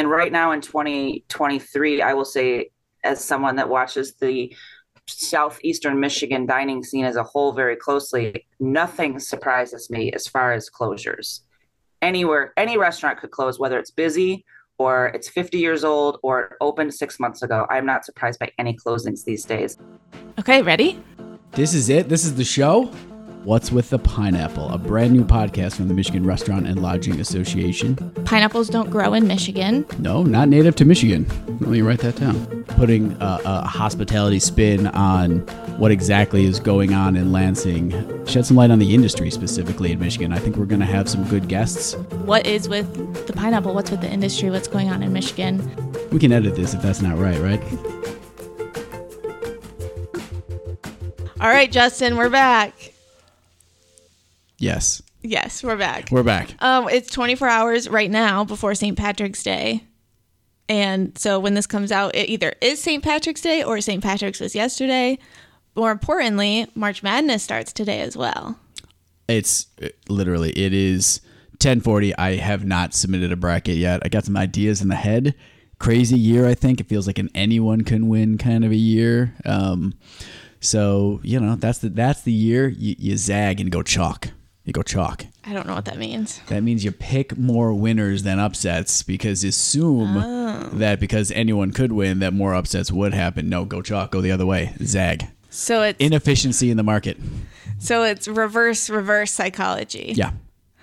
And right now in 2023, I will say, as someone that watches the southeastern Michigan dining scene as a whole very closely, nothing surprises me as far as closures. Anywhere, any restaurant could close, whether it's busy or it's 50 years old or it opened six months ago. I'm not surprised by any closings these days. Okay, ready? This is it. This is the show. What's with the Pineapple, a brand new podcast from the Michigan Restaurant and Lodging Association. Pineapples don't grow in Michigan. No, not native to Michigan. Let me write that down. Putting a, a hospitality spin on what exactly is going on in Lansing. Shed some light on the industry specifically in Michigan. I think we're going to have some good guests. What is with the pineapple? What's with the industry? What's going on in Michigan? We can edit this if that's not right, right? All right, Justin, we're back. Yes. Yes, we're back. We're back. Um, it's 24 hours right now before St. Patrick's Day. And so when this comes out, it either is St. Patrick's Day or St. Patrick's was yesterday. More importantly, March Madness starts today as well. It's it, literally it is 10:40. I have not submitted a bracket yet. I got some ideas in the head. Crazy year, I think. It feels like an anyone can win kind of a year. Um, so you know that's the that's the year you, you zag and go chalk. You go chalk. I don't know what that means. That means you pick more winners than upsets because assume Oh. that because anyone could win, that more upsets would happen. No, go chalk. Go the other way. Zag. So it's Inefficiency in the market. so it's reverse reverse psychology. Yeah.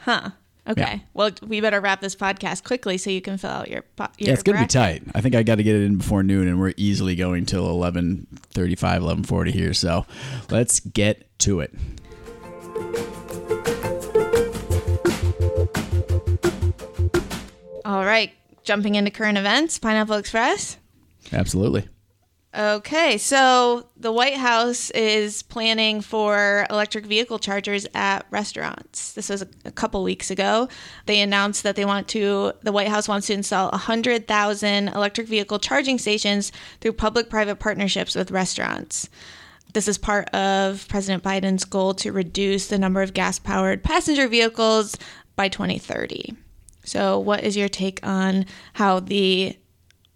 Huh. Okay. Yeah. Well, we better wrap this podcast quickly so you can fill out your. po- your Yeah, it's gonna be tight. I think I got to get it in before noon, and we're easily going till eleven thirty-five, eleven forty here. So let's get to it. All right. Jumping into current events, Pineapple Express. Absolutely. Okay, so the White House is planning for electric vehicle chargers at restaurants. This was a, a couple weeks ago. They announced that they want to, the White House wants to install 100,000 electric vehicle charging stations through public private partnerships with restaurants. This is part of President Biden's goal to reduce the number of gas powered passenger vehicles by 2030. So, what is your take on how the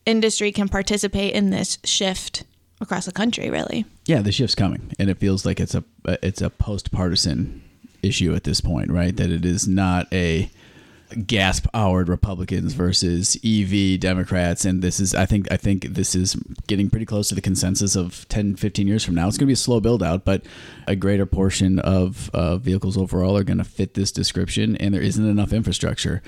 industry can participate in this shift across the country really Yeah, the shift's coming, and it feels like it's a it's a post partisan issue at this point, right? That it is not a gas powered Republicans versus EV Democrats, and this is I think I think this is getting pretty close to the consensus of 10, 15 years from now. It's going to be a slow build out, but a greater portion of uh, vehicles overall are going to fit this description, and there isn't enough infrastructure.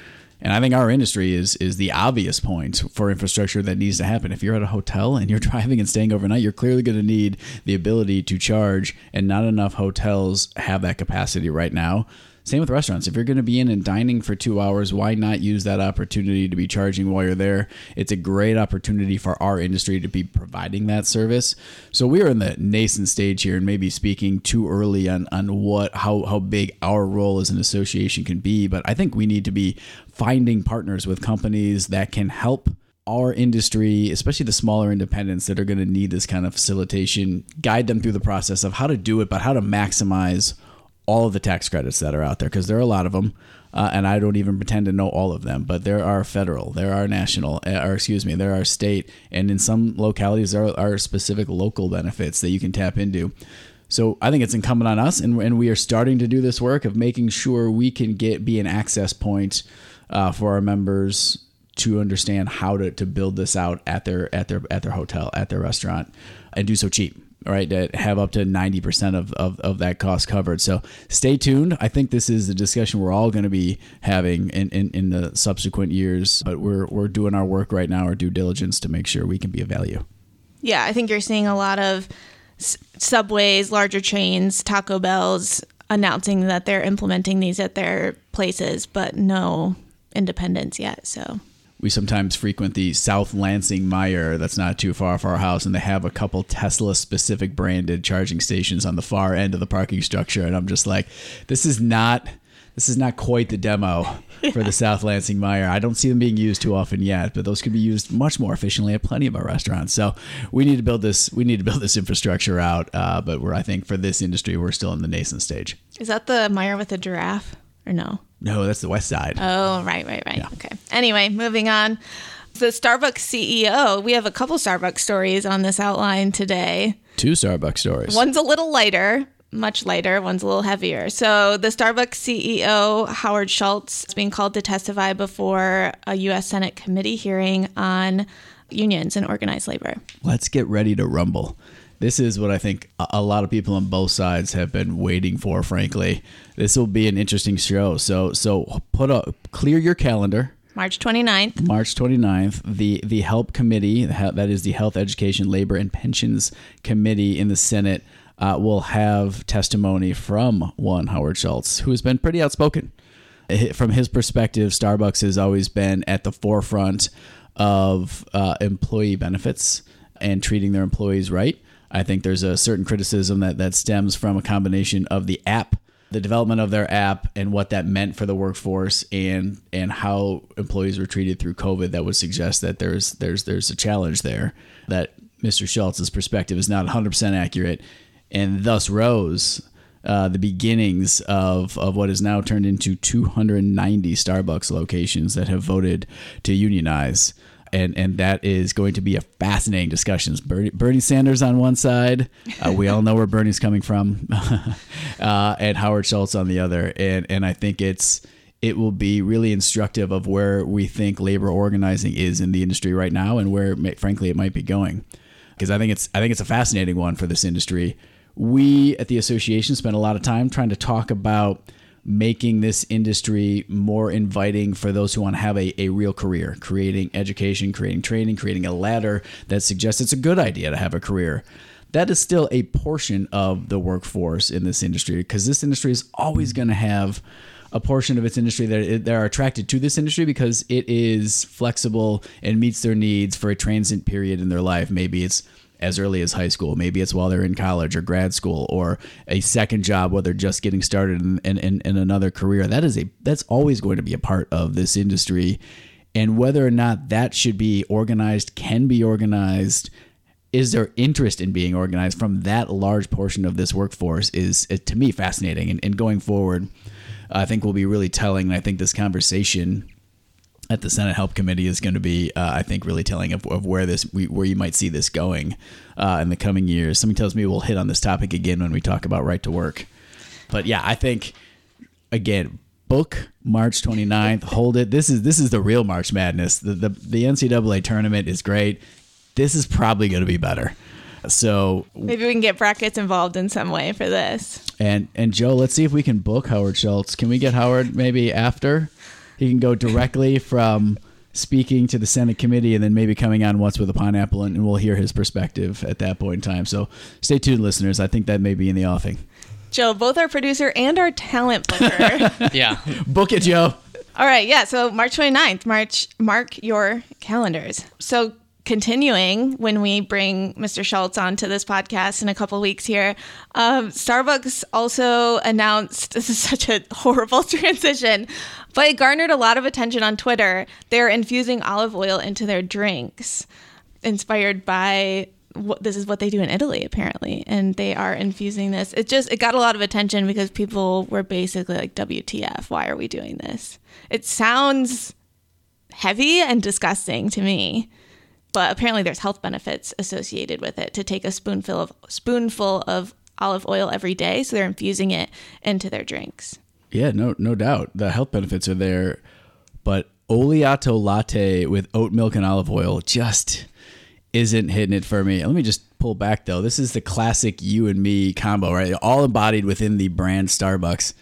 And I think our industry is is the obvious point for infrastructure that needs to happen. If you're at a hotel and you're driving and staying overnight, you're clearly going to need the ability to charge, and not enough hotels have that capacity right now. Same with restaurants. If you're going to be in and dining for two hours, why not use that opportunity to be charging while you're there? It's a great opportunity for our industry to be providing that service. So we are in the nascent stage here and maybe speaking too early on, on what how, how big our role as an association can be. But I think we need to be finding partners with companies that can help our industry, especially the smaller independents that are going to need this kind of facilitation, guide them through the process of how to do it, but how to maximize all of the tax credits that are out there because there are a lot of them. Uh, and I don't even pretend to know all of them, but there are federal, there are national, uh, or excuse me, there are state, and in some localities there are, are specific local benefits that you can tap into. So I think it's incumbent on us, and, and we are starting to do this work of making sure we can get be an access point uh, for our members to understand how to, to build this out at their at their at their hotel at their restaurant and do so cheap right to have up to 90% of, of, of that cost covered. So stay tuned. I think this is a discussion we're all going to be having in, in, in the subsequent years but we're, we're doing our work right now our due diligence to make sure we can be of value. Yeah i think you're seeing a lot of s- subways larger chains taco bells announcing that they're implementing these at their places but no independence yet so we sometimes frequent the South Lansing Meijer that's not too far from our house, and they have a couple Tesla specific branded charging stations on the far end of the parking structure. And I'm just like, this is not. This is not quite the demo for the South Lansing Meijer. I don't see them being used too often yet, but those could be used much more efficiently at plenty of our restaurants. So we need to build this. We need to build this infrastructure out. Uh, but we're, I think, for this industry, we're still in the nascent stage. is that the Meijer with the giraffe or no No, that's the West Side. Oh, right, right, right. Okay. Anyway, moving on. The Starbucks CEO, we have a couple Starbucks stories on this outline today. Two Starbucks stories. One's a little lighter, much lighter, one's a little heavier. So, the Starbucks CEO, Howard Schultz, is being called to testify before a U.S. Senate committee hearing on unions and organized labor. Let's get ready to rumble. This is what I think a lot of people on both sides have been waiting for. Frankly, this will be an interesting show. So, so put a clear your calendar. March 29th. March 29th, the the HELP committee, that is the Health, Education, Labor, and Pensions Committee in the Senate, uh, will have testimony from one Howard Schultz, who has been pretty outspoken. From his perspective, Starbucks has always been at the forefront of uh, employee benefits and treating their employees right. I think there's a certain criticism that, that stems from a combination of the app, the development of their app, and what that meant for the workforce, and and how employees were treated through COVID. That would suggest that there's there's there's a challenge there. That Mr. Schultz's perspective is not 100% accurate, and thus rose uh, the beginnings of, of what has now turned into 290 Starbucks locations that have voted to unionize and and that is going to be a fascinating discussion. Bernie, Bernie Sanders on one side, uh, we all know where Bernie's coming from, uh, and Howard Schultz on the other, and and I think it's it will be really instructive of where we think labor organizing is in the industry right now, and where frankly it might be going, because I think it's I think it's a fascinating one for this industry. We at the association spend a lot of time trying to talk about making this industry more inviting for those who want to have a, a real career, creating education, creating training, creating a ladder that suggests it's a good idea to have a career. That is still a portion of the workforce in this industry because this industry is always hmm. going to have a portion of its industry that, that are attracted to this industry because it is flexible and meets their needs for a transient period in their life. Maybe it's as early as high school. Maybe it's while they're in college or grad school or a second job while they're just getting started in, in, in, another career. That is a that's always going to be a part of this industry. And whether or not that should be organized, can be organized, is there interest in being organized from that large portion of this workforce is, to me fascinating. And, and going forward, I think will be really telling. And I think this conversation at the Senate Help Committee is going to be, uh, I think, really telling of, of where this where you might see this going uh, in the coming years. Something tells me we'll hit on this topic again when we talk about right to work. But yeah, I think again, book March 29th, hold it. This is this is the real March Madness. The the, the NCAA tournament is great. This is probably going to be better. So maybe we can get brackets involved in some way for this. And and Joe, let's see if we can book Howard Schultz. Can we get Howard maybe after? He can go directly from speaking to the Senate committee and then maybe coming on once with a pineapple, and, and we'll hear his perspective at that point in time. So stay tuned, listeners. I think that may be in the offing. Joe, both our producer and our talent booker. yeah. Book it, Joe. All right. Yeah. So March 29th, March, mark your calendars. So continuing when we bring Mr. Schultz onto this podcast in a couple weeks here. Um, Starbucks also announced this is such a horrible transition, but it garnered a lot of attention on Twitter. They're infusing olive oil into their drinks, inspired by what this is what they do in Italy apparently, and they are infusing this. It just it got a lot of attention because people were basically like, "WTF? Why are we doing this?" It sounds heavy and disgusting to me but apparently there's health benefits associated with it to take a spoonful of spoonful of olive oil every day so they're infusing it into their drinks. Yeah no no doubt. The health benefits are there but oleato latte with oat milk and olive oil just isn't hitting it for me. Let me just pull back though. This is the classic you and me combo right? All embodied within the brand starbucks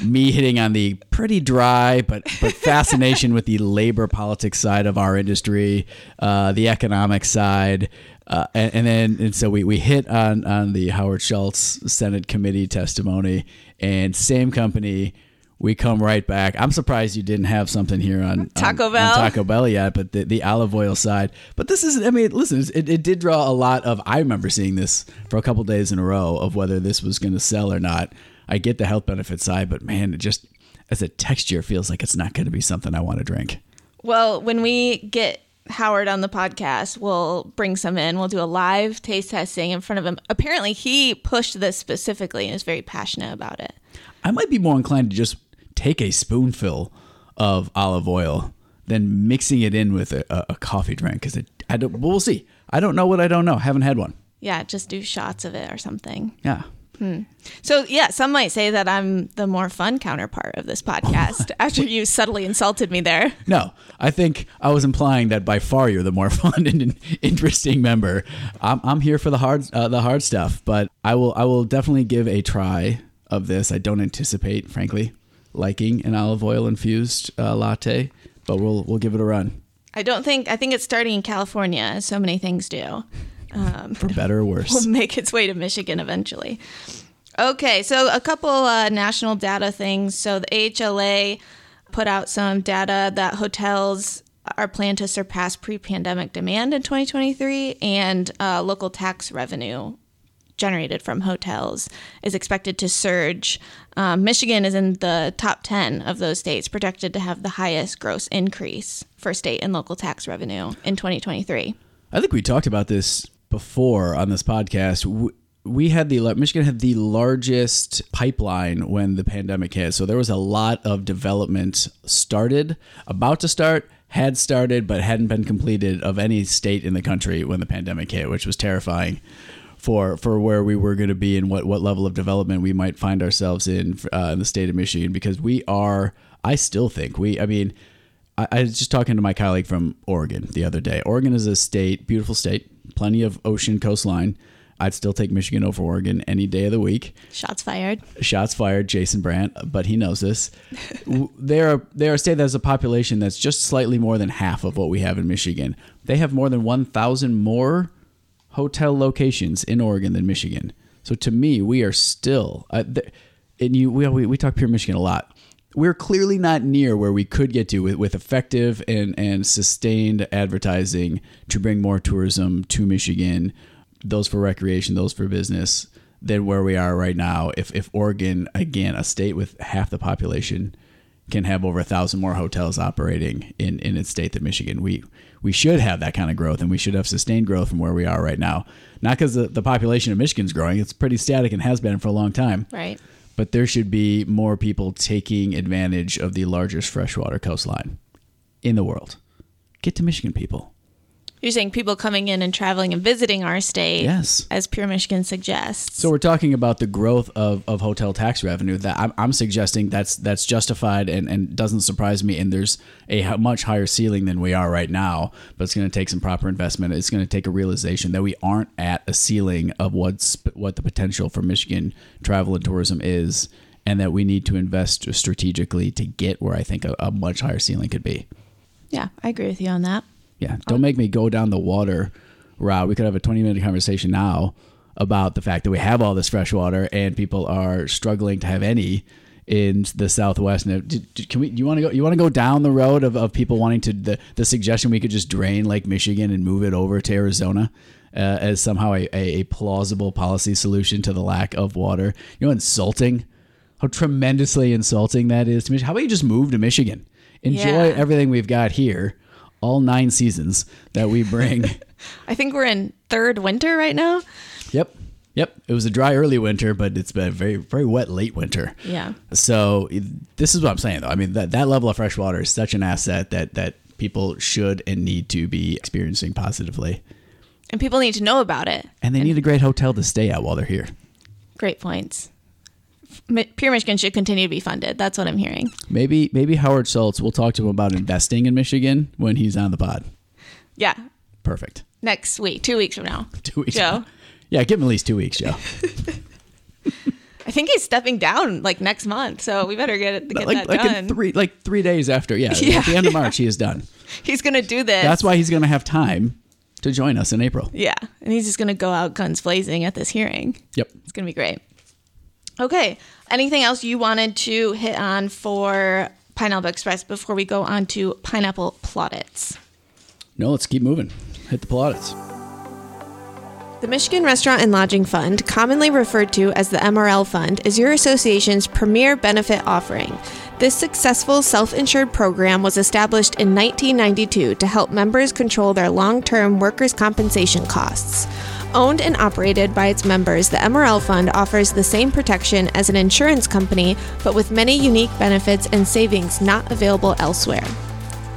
me hitting on the pretty dry but but fascination with the labor politics side of our industry, uh, the economic side, uh, and, and, then and so we, we hit on on the Howard Schultz Senate committee testimony, and same company. We come right back. I'm surprised you didn't have something here on Taco on, Bell. On Taco Bell yet, but the, the olive oil side. But this is, I mean, listen, it, it did draw a lot of. I remember seeing this for a couple days in a row of whether this was going to sell or not. I get the health benefit side, but man, it just as a texture feels like it's not going to be something I want to drink. Well, when we get Howard on the podcast, we'll bring some in. We'll do a live taste testing in front of him. Apparently, he pushed this specifically and is very passionate about it. I might be more inclined to just take a spoonful of olive oil than mixing it in with a, a, a coffee drink because I don't. We'll see. I don't know what I don't know. Haven't had one. Yeah, just do shots of it or something. Yeah. So, yeah, some might say that I'm the more fun counterpart of this podcast after you subtly insulted me there. No, I think I was implying that by far you're the more fun and interesting member. I'm, I'm here for the hard uh, the hard stuff, but I will I will definitely give a try of this. I don't anticipate, frankly, liking an olive oil infused uh, latte, but we'll we'll give it a run I don't think, I think it's starting in California, as so many things do. For better or worse. will make its way to Michigan eventually. Okay, so a couple uh, national data things. So the AHLA put out some data that hotels are planned to surpass pre-pandemic demand in 2023, and uh, local tax revenue generated from hotels is expected to surge. Um, Michigan is in the top 10 of those states, projected to have the highest gross increase for state and local tax revenue in 2023. I think we talked about this before on this podcast. W- We had the Michigan had the largest pipeline when the pandemic hit. So there was a lot of development started, about to start, had started, but hadn't been completed of any state in the country when the pandemic hit, which was terrifying for for where we were going to be and what what level of development we might find ourselves in uh, in the state of Michigan because we are. I still think we. I mean. I, I was just talking to my colleague from Oregon the other day. Oregon is a state, beautiful state, plenty of ocean coastline. I'd still take Michigan over Oregon any day of the week. Shots fired. Shots fired, Jason Brandt, but he knows this. They're they're a state that has a population that's just slightly more than half of what we have in Michigan. They have more than one thousand more hotel locations in Oregon than Michigan. So to me, we are still uh, th- and you we, we we talk pure Michigan a lot. We're clearly not near where we could get to with, with effective and, and sustained advertising to bring more tourism to Michigan, those for recreation, those for business, than where we are right now. If, if Oregon, again, a state with half the population, can have over a thousand more hotels operating in, in its state than Michigan. We we should have that kind of growth and we should have sustained growth from where we are right now. Not because the, the population of Michigan's growing, it's pretty static and has been for a long time. Right. But there should be more people taking advantage of the largest freshwater coastline in the world. Get to Michigan, people. You're saying people coming in and traveling and visiting our state, Yes. as Pure Michigan suggests. So we're talking about the growth of, of hotel tax revenue that I'm, I'm suggesting that's that's justified and, and doesn't surprise me. And there's a much higher ceiling than we are right now, but it's going to take some proper investment. It's going to take a realization that we aren't at a ceiling of what's what the potential for Michigan travel and tourism is, and that we need to invest strategically to get where I think a, a much higher ceiling could be. yeah, I agree with you on that. Yeah, don't make me go down the water route. We could have a 20 minute conversation now about the fact that we have all this fresh water and people are struggling to have any in the Southwest. Do- do- can we? You want to go? You want to go down the road of, of people wanting to the the suggestion we could just drain Lake Michigan and move it over to Arizona uh, as somehow a, a, a plausible policy solution to the lack of water. You know, insulting. How tremendously insulting that is to Michigan. How about you just move to Michigan? Enjoy Yeah. everything we've got here, all nine seasons that we bring. I think we're in third winter right now. yep. Yep. It was a dry early winter, but it's been a very, very wet late winter. Yeah. So this is what I'm saying though. I mean that, that level of fresh water is such an asset that, that people should and need to be experiencing positively. And people need to know about it. And they need a great hotel to stay at while they're here. Great points. Pure Michigan should continue to be funded. That's what I'm hearing. Maybe maybe Howard Schultz will talk to him about investing in Michigan when he's on the pod. Yeah. Perfect. Next week, two weeks from now. Two weeks. Joe. Yeah, give him at least two weeks, Joe. I think he's stepping down like next month, so we better get it get like that like done. in three like three days after. Yeah, Yeah, at the end of March, he is done. he's gonna do this. That's why he's going to have time to join us in April. Yeah, and he's just gonna go out guns blazing at this hearing. Yep. It's gonna be great. Okay. Anything else you wanted to hit on for Pineapple Express before we go on to pineapple plaudits? No, let's keep moving. Hit the plaudits. The Michigan Restaurant and Lodging Fund, commonly referred to as the MRL Fund, is your association's premier benefit offering. This successful self insured program was established in 1992 to help members control their long term workers' compensation costs. Owned and operated by its members, the MRL Fund offers the same protection as an insurance company, but with many unique benefits and savings not available elsewhere.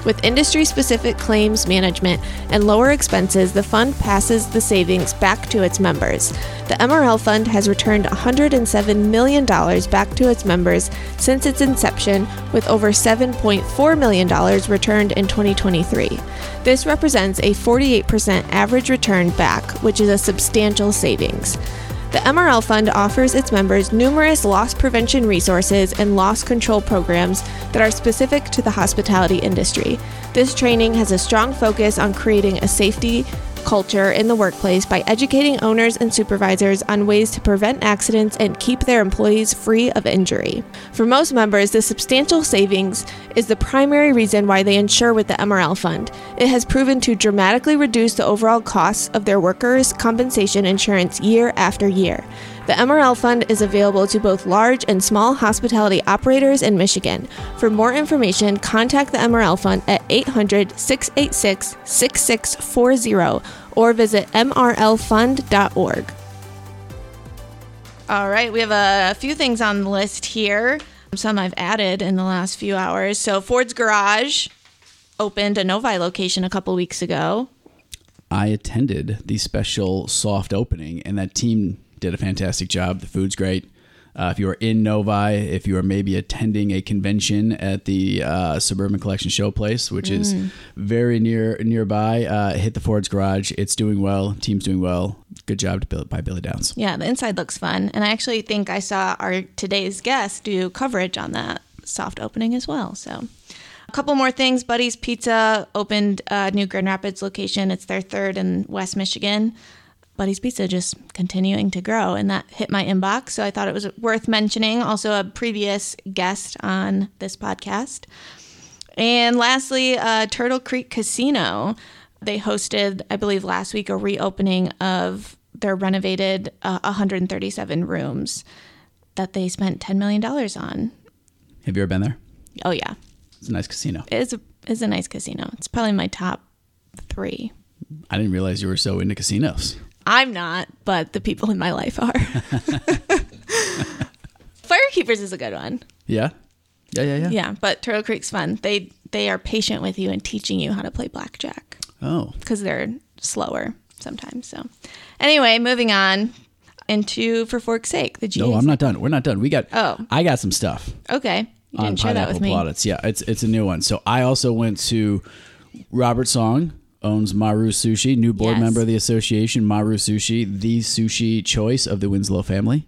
With industry specific claims management and lower expenses, the fund passes the savings back to its members. The MRL Fund has returned $107 million back to its members since its inception, with over $7.4 million returned in 2023. This represents a 48% average return back, which is a substantial savings. The MRL Fund offers its members numerous loss prevention resources and loss control programs that are specific to the hospitality industry. This training has a strong focus on creating a safety culture in the workplace by educating owners and supervisors on ways to prevent accidents and keep their employees free of injury. For most members, the substantial savings is the primary reason why they insure with the MRL Fund. It has proven to dramatically reduce the overall costs of their workers' compensation insurance year after year. The MRL Fund is available to both large and small hospitality operators in Michigan. For more information, contact the MRL Fund at 800 686 6640 or visit mrlfund.org. All right, we have a few things on the list here. Some I've added in the last few hours. So, Ford's Garage opened a Novi location a couple weeks ago. I attended the special soft opening, and that team did a fantastic job. The food's great. Uh, if you are in Novi, if you are maybe attending a convention at the uh, Suburban Collection Showplace, which mm. is very near nearby, uh, hit the Ford's Garage. It's doing well. Team's doing well. Good job to by Billy Downs. Yeah, the inside looks fun, and I actually think I saw our today's guest do coverage on that soft opening as well. So. A couple more things. Buddy's Pizza opened a new Grand Rapids location. It's their third in West Michigan. Buddy's Pizza just continuing to grow, and that hit my inbox. So I thought it was worth mentioning. Also, a previous guest on this podcast. And lastly, uh, Turtle Creek Casino. They hosted, I believe, last week a reopening of their renovated uh, 137 rooms that they spent $10 million on. Have you ever been there? Oh, yeah. It's a nice casino. It is a, it's a nice casino. It's probably my top three. I didn't realize you were so into casinos. I'm not, but the people in my life are. Firekeepers is a good one. Yeah. Yeah, yeah, yeah. Yeah, but Turtle Creek's fun. They they are patient with you and teaching you how to play blackjack. Oh. Because they're slower sometimes. So, anyway, moving on into for fork's sake. The GA. No, I'm not done. We're not done. We got. Oh. I got some stuff. Okay. You didn't share that with me. Plaudits. Yeah, it's it's a new one. So I also went to Robert Song owns Maru Sushi, new board yes. member of the association. Maru Sushi, the sushi choice of the Winslow family.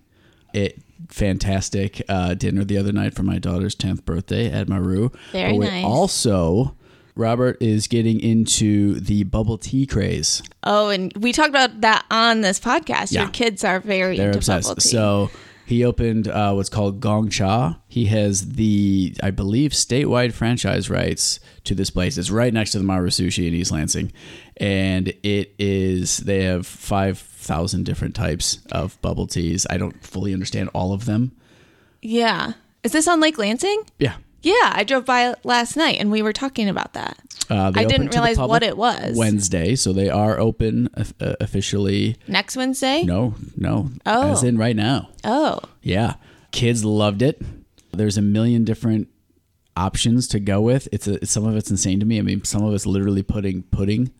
It fantastic uh, dinner the other night for my daughter's tenth birthday at Maru. Very nice. Also, Robert is getting into the bubble tea craze. Oh, and we talked about that on this podcast. Yeah. Your kids are very They're into obsessed. bubble tea. So he opened uh, what's called Gong Cha. He has the, I believe, statewide franchise rights to this place. It's right next to the Maru Sushi in East Lansing, and it is. They have five thousand different types of bubble teas. I don't fully understand all of them. Yeah, is this on Lake Lansing? Yeah. Yeah, I drove by last night and we were talking about that. Uh, I didn't realize what it was. Wednesday, so they are open uh, officially. Next Wednesday? No, no. Oh. As in right now. Oh. Yeah. Kids loved it. There's a million different options to go with. It's, a, some of it's insane to me. I mean, some of it's literally putting pudding,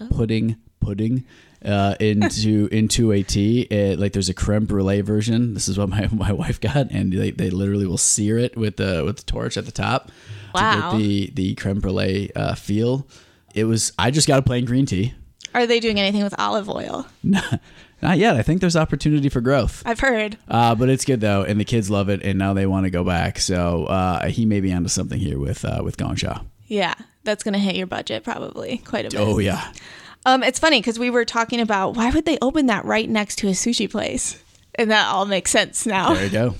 oh. pudding, pudding uh, into into a tea. It, like there's a creme brulee version. This is what my, my wife got, and they, they literally will sear it with the with the torch at the top wow. to get the the creme brulee uh, feel. It was. I just got a plain green tea. Are they doing anything with olive oil? Not yet. I think there's opportunity for growth. I've heard. Uh, but it's good though, and the kids love it, and now they want to go back. So uh, he may be onto something here with uh, with Gong Cha. Yeah, that's gonna hit your budget probably quite a bit. Oh yeah. Um, it's funny because we were talking about why would they open that right next to a sushi place, and that all makes sense now. There you go.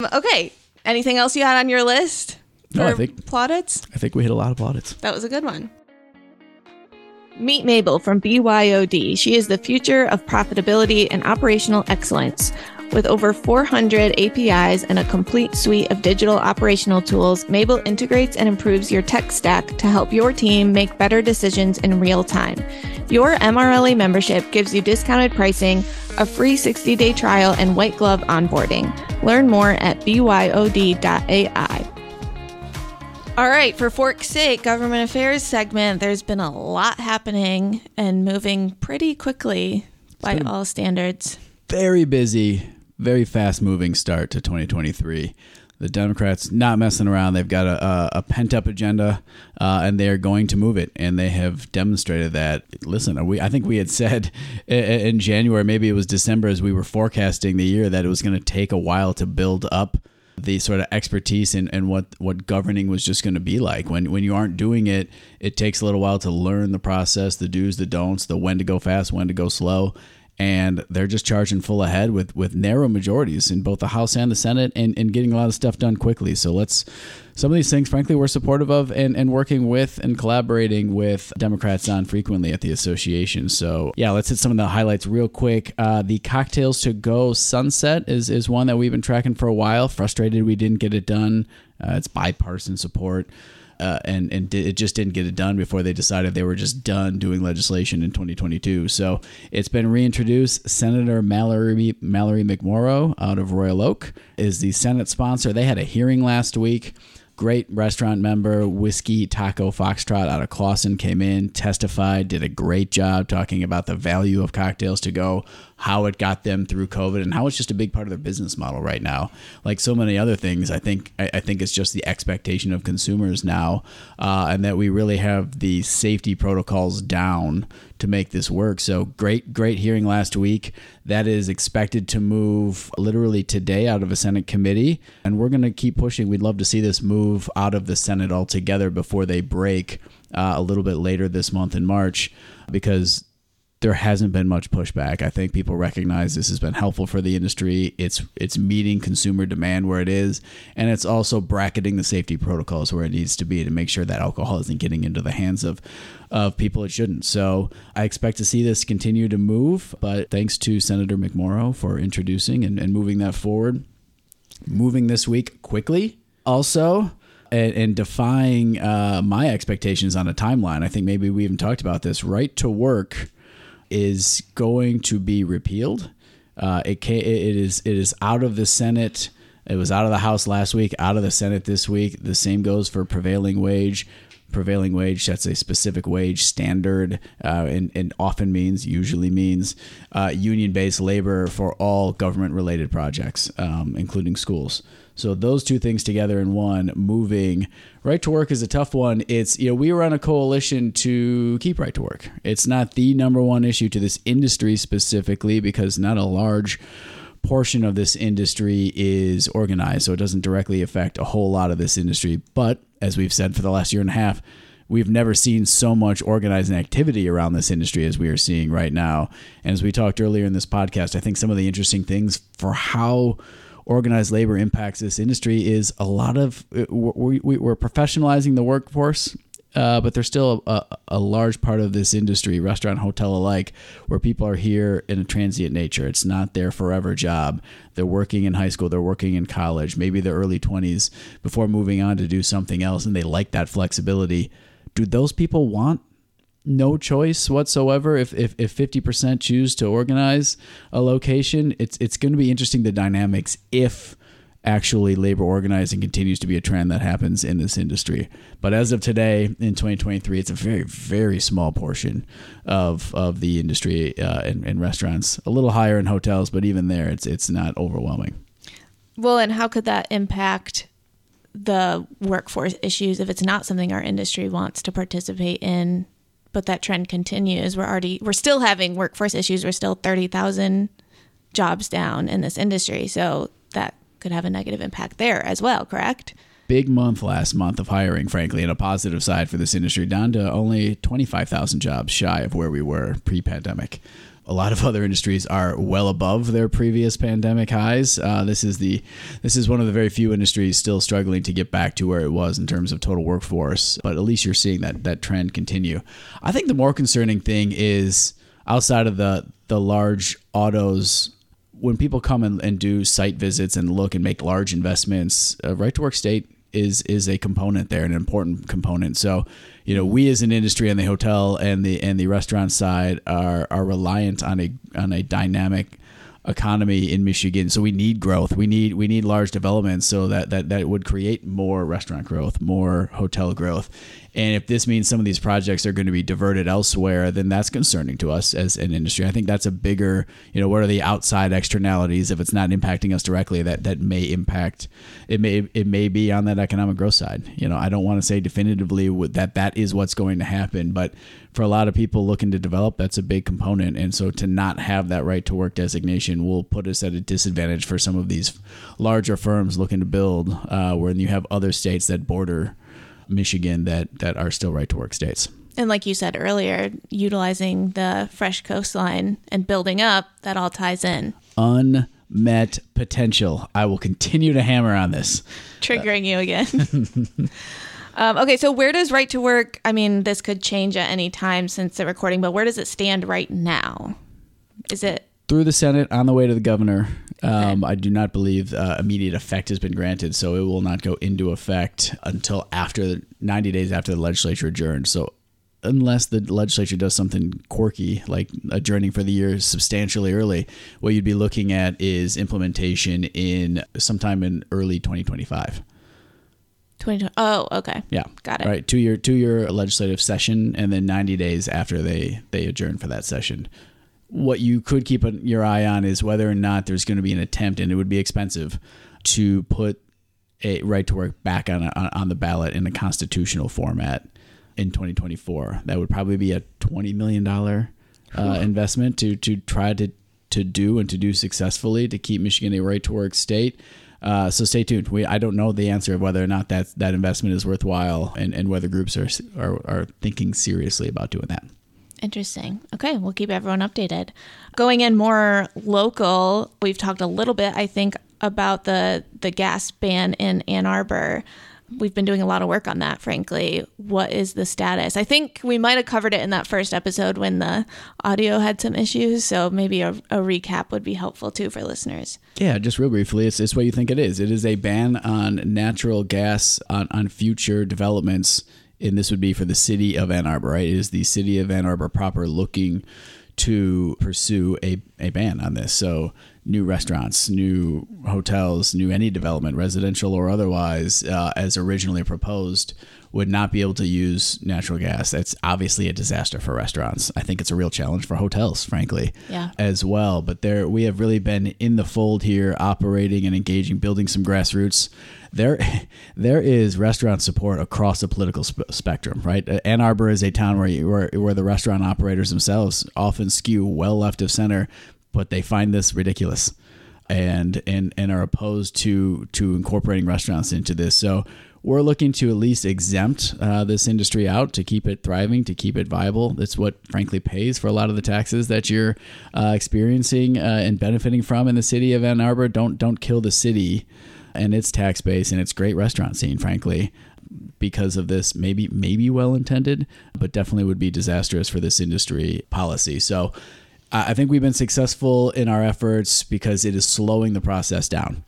okay. Anything else you had on your list? No, I think plaudits. I think we hit a lot of plaudits. That was a good one. Meet Mabel from BYOD. She is the future of profitability and operational excellence. With over 400 APIs and a complete suite of digital operational tools, Mabel integrates and improves your tech stack to help your team make better decisions in real time. Your MRLA membership gives you discounted pricing, a free 60 day trial, and white glove onboarding. Learn more at byod.ai. All right, for Fork's sake, government affairs segment, there's been a lot happening and moving pretty quickly by all standards. very busy, very fast moving start to 2023. The Democrats not messing around. They've got a, a, pent up agenda, uh, and they are going to move it. And they have demonstrated that. Listen, we I think we had said in January, maybe it was December, as we were forecasting the year, that it was going to take a while to build up the sort of expertise and, and what, what governing was just going to be like. When when you aren't doing it, it takes a little while to learn the process, the do's, the don'ts, the when to go fast, when to go slow. And they're just charging full ahead with, with narrow majorities in both the House and the Senate and, and getting a lot of stuff done quickly. So let's some of these things, frankly, we're supportive of and, and working with and collaborating with Democrats on frequently at the association. So, yeah, let's hit some of the highlights real quick. Uh, the Cocktails to Go Sunset is, is one that we've been tracking for a while. Frustrated we didn't get it done. Uh, it's bipartisan support. Uh, and and it just didn't get it done before they decided they were just done doing legislation in 2022. So it's been reintroduced. Senator Mallory Mallory McMorrow out of Royal Oak is the Senate sponsor. They had a hearing last week. Great restaurant member, Whiskey Taco Foxtrot out of Clawson came in, testified, did a great job talking about the value of cocktails to go, how it got them through COVID, and how it's just a big part of their business model right now. Like so many other things, I think I, I think it's just the expectation of consumers now, uh, and that we really have the safety protocols down to make this work. So great, great hearing last week. That is expected to move literally today out of a Senate committee, and we're going to keep pushing. We'd love to see this move out of the Senate altogether before they break uh, a little bit later this month in March, because there hasn't been much pushback. I think people recognize this has been helpful for the industry. It's it's meeting consumer demand where it is, and it's also bracketing the safety protocols where it needs to be to make sure that alcohol isn't getting into the hands of of people it shouldn't. So I expect to see this continue to move. But thanks to Senator McMorrow for introducing and, and moving that forward. Moving this week quickly. Also, and, defying uh, my expectations on a timeline. I think maybe we even talked about this. Right to work is going to be repealed. Uh, it ca- it is it is out of the Senate. It was out of the House last week, out of the Senate this week. The same goes for prevailing wage. Prevailing wage that's a specific wage standard, uh, and, and often means, usually means, uh, union-based labor for all government-related projects, um, including schools. So those two things together in one, moving right to work is a tough one. It's you know we were on a coalition to keep right to work. It's not the number one issue to this industry specifically because not a large portion of this industry is organized, so it doesn't directly affect a whole lot of this industry. But as we've said for the last year and a half, we've never seen so much organizing activity around this industry as we are seeing right now. And as we talked earlier in this podcast, I think some of the interesting things for how organized labor impacts this industry is a lot of we, we, we're professionalizing the workforce uh, but there's still a, a large part of this industry, restaurant, hotel alike, where people are here in a transient nature. It's not their forever job. They're working in high school, they're working in college, maybe their early 20s before moving on to do something else, and they like that flexibility. Do those people want no choice whatsoever if, if, if 50% choose to organize a location? It's, it's going to be interesting the dynamics if actually labor organizing continues to be a trend that happens in this industry. But as of today, in 2023, it's a very, very small portion of of the industry uh, in, in restaurants. A little higher in hotels, but even there, it's it's not overwhelming. Well, and how could that impact the workforce issues if it's not something our industry wants to participate in? But that trend continues. We're already we're still having workforce issues. We're still thirty thousand jobs down in this industry, so that could have a negative impact there as well. Correct? Big month last month of hiring, frankly, and a positive side for this industry, down to only 25,000 jobs shy of where we were pre pandemic. A lot of other industries are well above their previous pandemic highs. Uh, this is the this is one of the very few industries still struggling to get back to where it was in terms of total workforce. But at least you're seeing that that trend continue. I think the more concerning thing is outside of the the large autos when people come and, and do site visits and look and make large investments, uh, right to work state is is a component there, an important component. So, you know, we as an industry on the hotel and the and the restaurant side are are reliant on a on a dynamic economy in Michigan. So we need growth. We need we need large developments so that that that would create more restaurant growth, more hotel growth. And if this means some of these projects are going to be diverted elsewhere, then that's concerning to us as an industry. I think that's a bigger, you know, what are the outside externalities if it's not impacting us directly that that may impact it may it may be on that economic growth side. You know, I don't want to say definitively that that is what's going to happen, but for a lot of people looking to develop, that's a big component. And so to not have that right to work designation will put us at a disadvantage for some of these larger firms looking to build, uh, when you have other states that border Michigan that that are still right to work states. And like you said earlier, utilizing the fresh coastline and building up, that all ties in. Unmet potential. I will continue to hammer on this. Triggering you again. um, okay, so where does right to work? I mean, this could change at any time since the recording, but where does it stand right now? Is it through the Senate on the way to the governor? Um, I do not believe uh, immediate effect has been granted, so it will not go into effect until after the 90 days after the legislature adjourns. So, unless the legislature does something quirky like adjourning for the year substantially early, what you'd be looking at is implementation in sometime in early 2025. 2020. Oh, okay. Yeah. Got it. All right. Two year two year legislative session and then 90 days after they they adjourn for that session what you could keep your eye on is whether or not there's going to be an attempt, and it would be expensive, to put a right to work back on a, on the ballot in a constitutional format in 2024. That would probably be a 20 million dollar uh, investment to to try to to do and to do successfully to keep Michigan a right to work state. Uh, so stay tuned. We I don't know the answer of whether or not that that investment is worthwhile and, and whether groups are, are are thinking seriously about doing that. Interesting. Okay, we'll keep everyone updated. Going in more local, we've talked a little bit, I think, about the the gas ban in Ann Arbor. We've been doing a lot of work on that, frankly. What is the status? I think we might have covered it in that first episode when the audio had some issues. So maybe a, a recap would be helpful too for listeners. Yeah, just real briefly, it's, it's what you think it is. It is a ban on natural gas on, on future developments and this would be for the city of Ann Arbor, right? Is the city of Ann Arbor proper looking to pursue a, a ban on this. So, new restaurants, new hotels, new any development, residential or otherwise, uh, as originally proposed, would not be able to use natural gas. That's obviously a disaster for restaurants. I think it's a real challenge for hotels, frankly, yeah. as well. But there, we have really been in the fold here, operating and engaging, building some grassroots. There, there is restaurant support across the political sp- spectrum, right? Uh, Ann Arbor is a town where, you, where where the restaurant operators themselves often skew well left of center, but they find this ridiculous and and and are opposed to to incorporating restaurants into this. So we're looking to at least exempt uh, this industry out to keep it thriving, to keep it viable. That's what, frankly, pays for a lot of the taxes that you're uh, experiencing uh, and benefiting from in the city of Ann Arbor. Don't don't kill the city and its tax base and its great restaurant scene, frankly, because of this. Maybe maybe well intended, but definitely would be disastrous for this industry policy. So. I think we've been successful in our efforts because it is slowing the process down.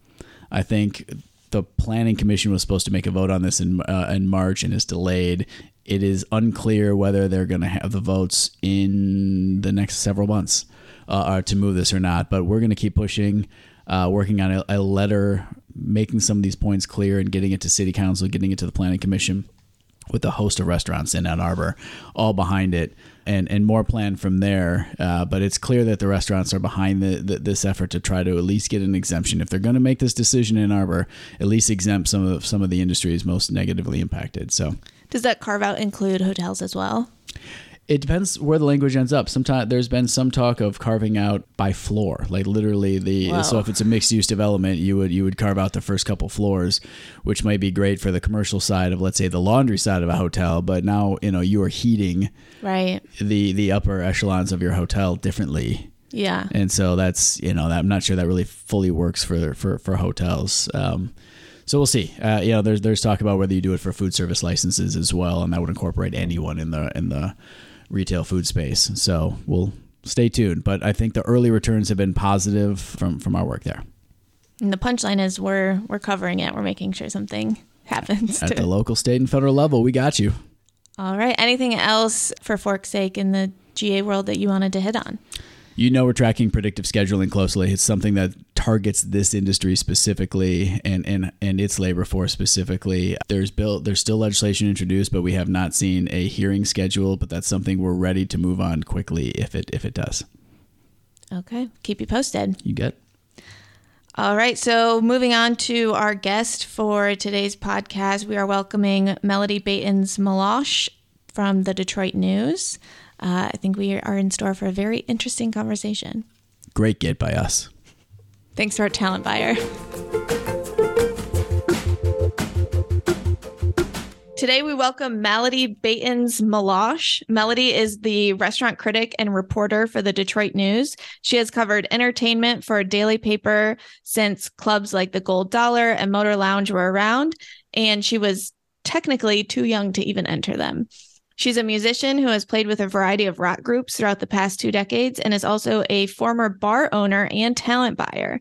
I think the planning commission was supposed to make a vote on this in uh, in March and is delayed. It is unclear whether they're going to have the votes in the next several months uh, to move this or not. But we're going to keep pushing, uh, working on a, a letter, making some of these points clear, and getting it to city council, getting it to the planning commission with a host of restaurants in Ann Arbor, all behind it, and and more planned from there. Uh, but it's clear that the restaurants are behind the, the, this effort to try to at least get an exemption. If they're going to make this decision in Arbor, at least exempt some of some of the industries most negatively impacted. So, does that carve out include hotels as well? It depends where the language ends up. Sometimes there's been some talk of carving out by floor, like literally the. Whoa. So if it's a mixed use development, you would you would carve out the first couple floors, which might be great for the commercial side of let's say the laundry side of a hotel. But now you know you are heating right the the upper echelons of your hotel differently. Yeah. And so that's you know I'm not sure that really fully works for for for hotels. Um, so we'll see. Uh, you know, there's there's talk about whether you do it for food service licenses as well, and that would incorporate anyone in the in the retail food space. So we'll stay tuned. But I think the early returns have been positive from from our work there. And the punchline is we're we're covering it. We're making sure something happens at the local, state, and federal level. We got you. All right. Anything else for Fork's sake in the GA world that you wanted to hit on? You know, we're tracking predictive scheduling closely. It's something that targets this industry specifically and, and, and its labor force specifically. There's bill, there's still legislation introduced, but we have not seen a hearing schedule. But that's something we're ready to move on quickly if it if it does. Okay, keep you posted. You get. All right, so moving on to our guest for today's podcast, we are welcoming Melody Baetens Malosh from the Detroit News. Uh, I think we are in store for a very interesting conversation. Great get by us. Thanks to our talent buyer. Today, we welcome Melody Baetens Malosh. Melody is the restaurant critic and reporter for the Detroit News. She has covered entertainment for a daily paper since clubs like the Gold Dollar and Motor Lounge were around, and she was technically too young to even enter them. She's a musician who has played with a variety of rock groups throughout the past two decades and is also a former bar owner and talent buyer.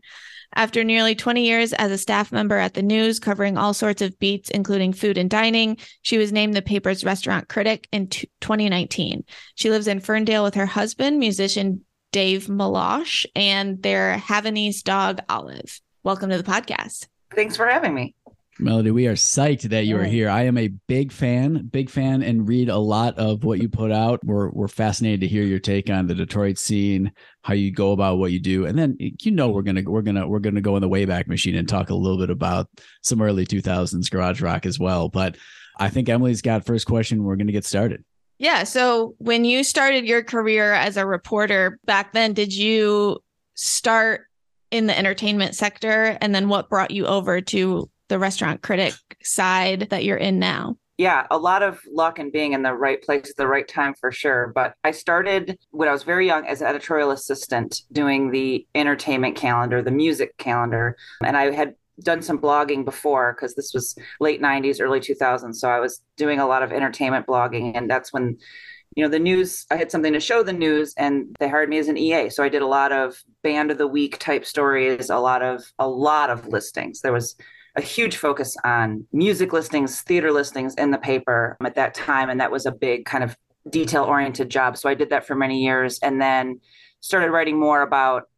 After nearly 20 years as a staff member at the news, covering all sorts of beats, including food and dining, she was named the paper's restaurant critic in t- 2019. She lives in Ferndale with her husband, musician Dave Malosh, and their Havanese dog, Olive. Welcome to the podcast. Thanks for having me. Melody, we are psyched that you are here. I am a big fan, big fan, and read a lot of what you put out. We're we're fascinated to hear your take on the Detroit scene, how you go about what you do, and then you know we're gonna we're gonna we're gonna go in the Wayback Machine and talk a little bit about some early two thousands garage rock as well. But I think Emily's got first question. We're gonna get started. Yeah. So when you started your career as a reporter back then, did you start in the entertainment sector, and then what brought you over to the restaurant critic side that you're in now? Yeah, a lot of luck and being in the right place at the right time for sure. But I started when I was very young as an editorial assistant doing the entertainment calendar, the music calendar. And I had done some blogging before because this was late 90s, early 2000s. So I was doing a lot of entertainment blogging. And that's when you know the news i had something to show the news and they hired me as an ea so i did a lot of band of the week type stories a lot of a lot of listings there was a huge focus on music listings, theater listings in the paper at that time. And that was a big kind of detail oriented job. So I did that for many years and then started writing more about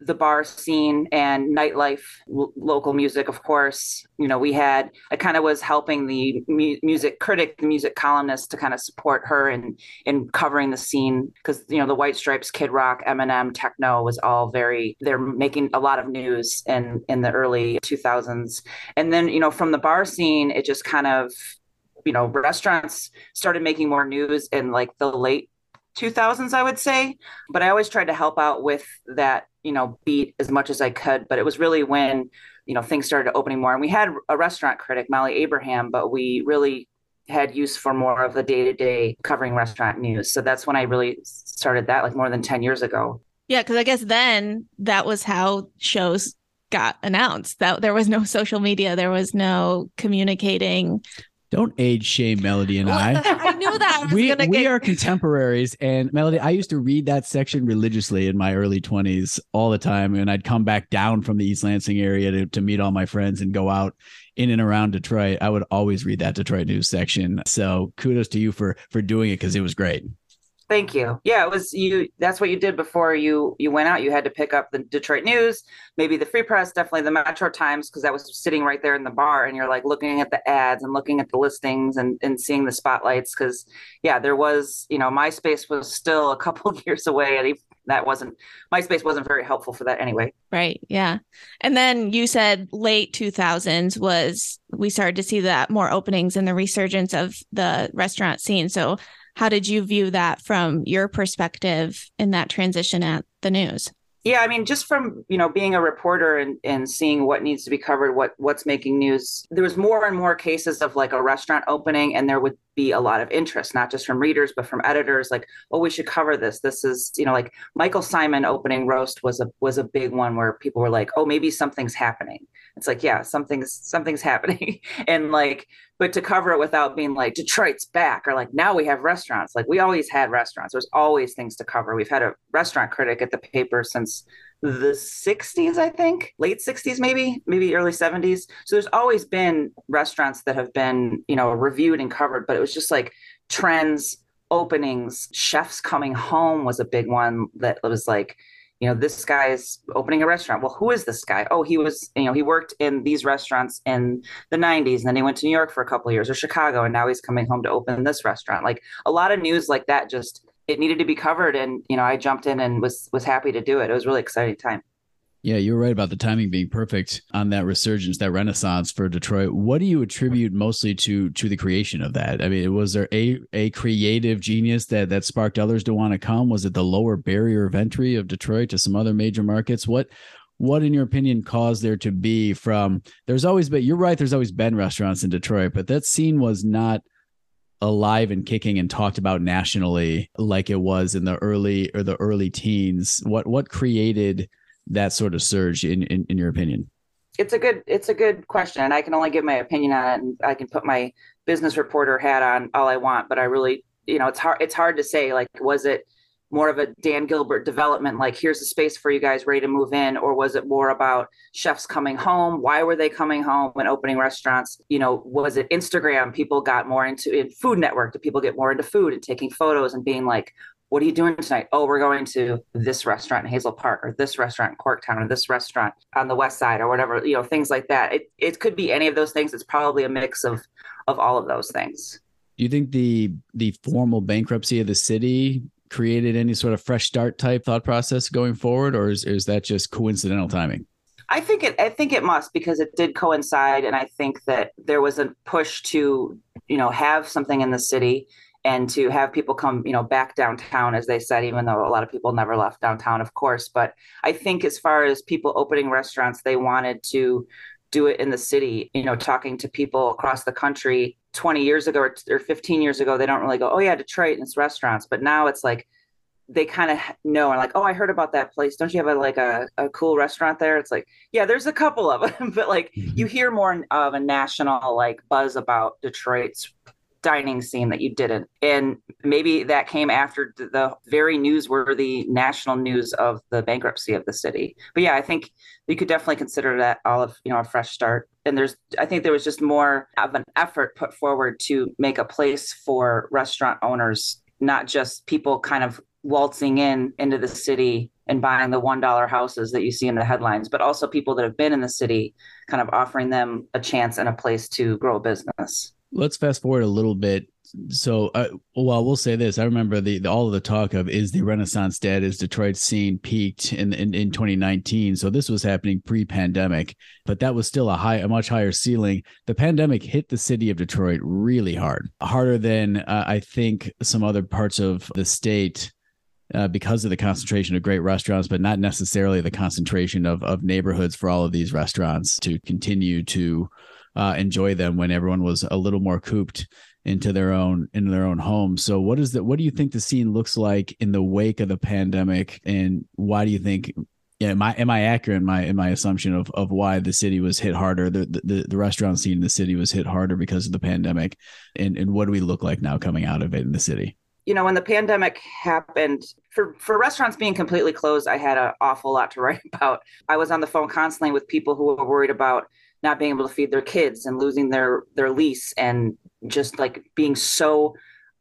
the bar scene and nightlife, local music, of course. You know, we had, I kind of was helping the mu- music critic, the music columnist to kind of support her in, in covering the scene because, you know, the White Stripes, Kid Rock, Eminem, techno was all very, they're making a lot of news in, in the early 2000s. And then, you know, from the bar scene, it just kind of, you know, restaurants started making more news in like the late 2000s i would say but i always tried to help out with that you know beat as much as i could but it was really when you know things started opening more. And we had a restaurant critic molly abraham but we really had use for more of the day-to-day covering restaurant news. So that's when i really started that like more than 10 years ago. Yeah because i guess then that was how shows got announced. That there was no social media. There was no communicating don't age shame Melody and Well, I. I knew that. I we we get- are contemporaries and melody i used to read that section religiously in my early 20s all the time and i'd come back down from the east lansing area to, to meet all my friends and go out in and around detroit i would always read that detroit news section so kudos to you for for doing it because it was great Thank you. Yeah, it was you. That's what you did before you you went out. You had to pick up the Detroit News, maybe the Free Press, definitely the Metro Times, because that was sitting right there in the bar, and you're like looking at the ads and looking at the listings and and seeing the spotlights. Because yeah, there was you know MySpace was still a couple years away, and that wasn't MySpace wasn't very helpful for that anyway. Right. Yeah. And then you said late 2000s was we started to see that more openings and the resurgence of the restaurant scene. So, how did you view that from your perspective in that transition at the news? Yeah, I mean, just from you know being a reporter and, and seeing what needs to be covered, what what's making news, there was more and more cases of like a restaurant opening, and there would be a lot of interest, not just from readers but from editors. Like, oh, we should cover this. This is you know like Michael Symon opening roast was a was a big one where people were like, oh, maybe something's happening. It's like, yeah, something's something's happening, and like, but to cover it without being like Detroit's back or like now we have restaurants. Like we always had restaurants. There's always things to cover. We've had a restaurant critic at the paper since the 60s, I think, late 60s, maybe, maybe early 70s. So there's always been restaurants that have been, you know, reviewed and covered, but it was just like trends, openings. Chefs coming home was a big one that was like, you know, this guy is opening a restaurant. Well, who is this guy? Oh, he was, you know, he worked in these restaurants in the 90s and then he went to New York for a couple years or Chicago and now he's coming home to open this restaurant. Like a lot of news like that just it needed to be covered and you know, I jumped in and was was happy to do it. It was really exciting time. Yeah, you were right about the timing being perfect on that resurgence, that renaissance for Detroit. What do you attribute mostly to to the creation of that? I mean, was there a a creative genius that that sparked others to want to come? Was it the lower barrier of entry of Detroit to some other major markets? What what in your opinion caused there to be from there's always been you're right, there's always been restaurants in Detroit, but that scene was not alive and kicking and talked about nationally like it was in the early or the early teens. What what created that sort of surge in, in, in your opinion? It's a good it's a good question, and I can only give my opinion on it, and I can put my business reporter hat on all I want, but I really, you know, it's hard it's hard to say. Like, was it more of a Dan Gilbert development, like here's a space for you guys ready to move in, or was it more about chefs coming home? Why were they coming home and opening restaurants? You know, was it Instagram? People got more into in Food Network. Did people get more into food and taking photos and being like, what are you doing tonight? Oh, we're going to this restaurant in Hazel Park or this restaurant in Corktown or this restaurant on the west side or whatever, you know, things like that. It it could be any of those things. It's probably a mix of of all of those things. Do you think the the formal bankruptcy of the city created any sort of fresh start type thought process going forward, or is, is that just coincidental timing? I think it I think it must because it did coincide and I think that there was a push to, you know, have something in the city and to have people come you know back downtown as they said even though a lot of people never left downtown of course but i think as far as people opening restaurants they wanted to do it in the city you know talking to people across the country 20 years ago or, or 15 years ago they don't really go oh yeah detroit and it's restaurants. But now it's like they kind of know and like oh i heard about that place. Don't you have a like a, a cool restaurant there? It's like yeah there's a couple of them but like you mm-hmm. hear more of a national like buzz about detroit's dining scene that you didn't. And maybe that came after the very newsworthy national news of the bankruptcy of the city. But yeah, I think you could definitely consider that all of, you know, a fresh start. And there's, I think there was just more of an effort put forward to make a place for restaurant owners, not just people kind of waltzing in into the city and buying the one dollar houses that you see in the headlines, but also people that have been in the city, kind of offering them a chance and a place to grow a business let's fast forward a little bit. So, uh, well, we'll say this. I remember the, the, all of the talk of is the Renaissance dead? Is Detroit scene peaked in, in in 2019? So this was happening pre-pandemic, but that was still a high, a much higher ceiling. The pandemic hit the city of Detroit really hard, harder than uh, I think some other parts of the state. Uh, because of the concentration of great restaurants, but not necessarily the concentration of of neighborhoods for all of these restaurants to continue to uh, enjoy them when everyone was a little more cooped into their own into their own home. So what is that? What do you think the scene looks like in the wake of the pandemic, and why do you think? Yeah, am I am I accurate in my in my assumption of of why the city was hit harder? The the, the restaurant scene in the city was hit harder because of the pandemic, and and what do we look like now coming out of it in the city? you know when the pandemic happened for for restaurants being completely closed i had an awful lot to write about i was on the phone constantly with people who were worried about not being able to feed their kids and losing their their lease and just like being so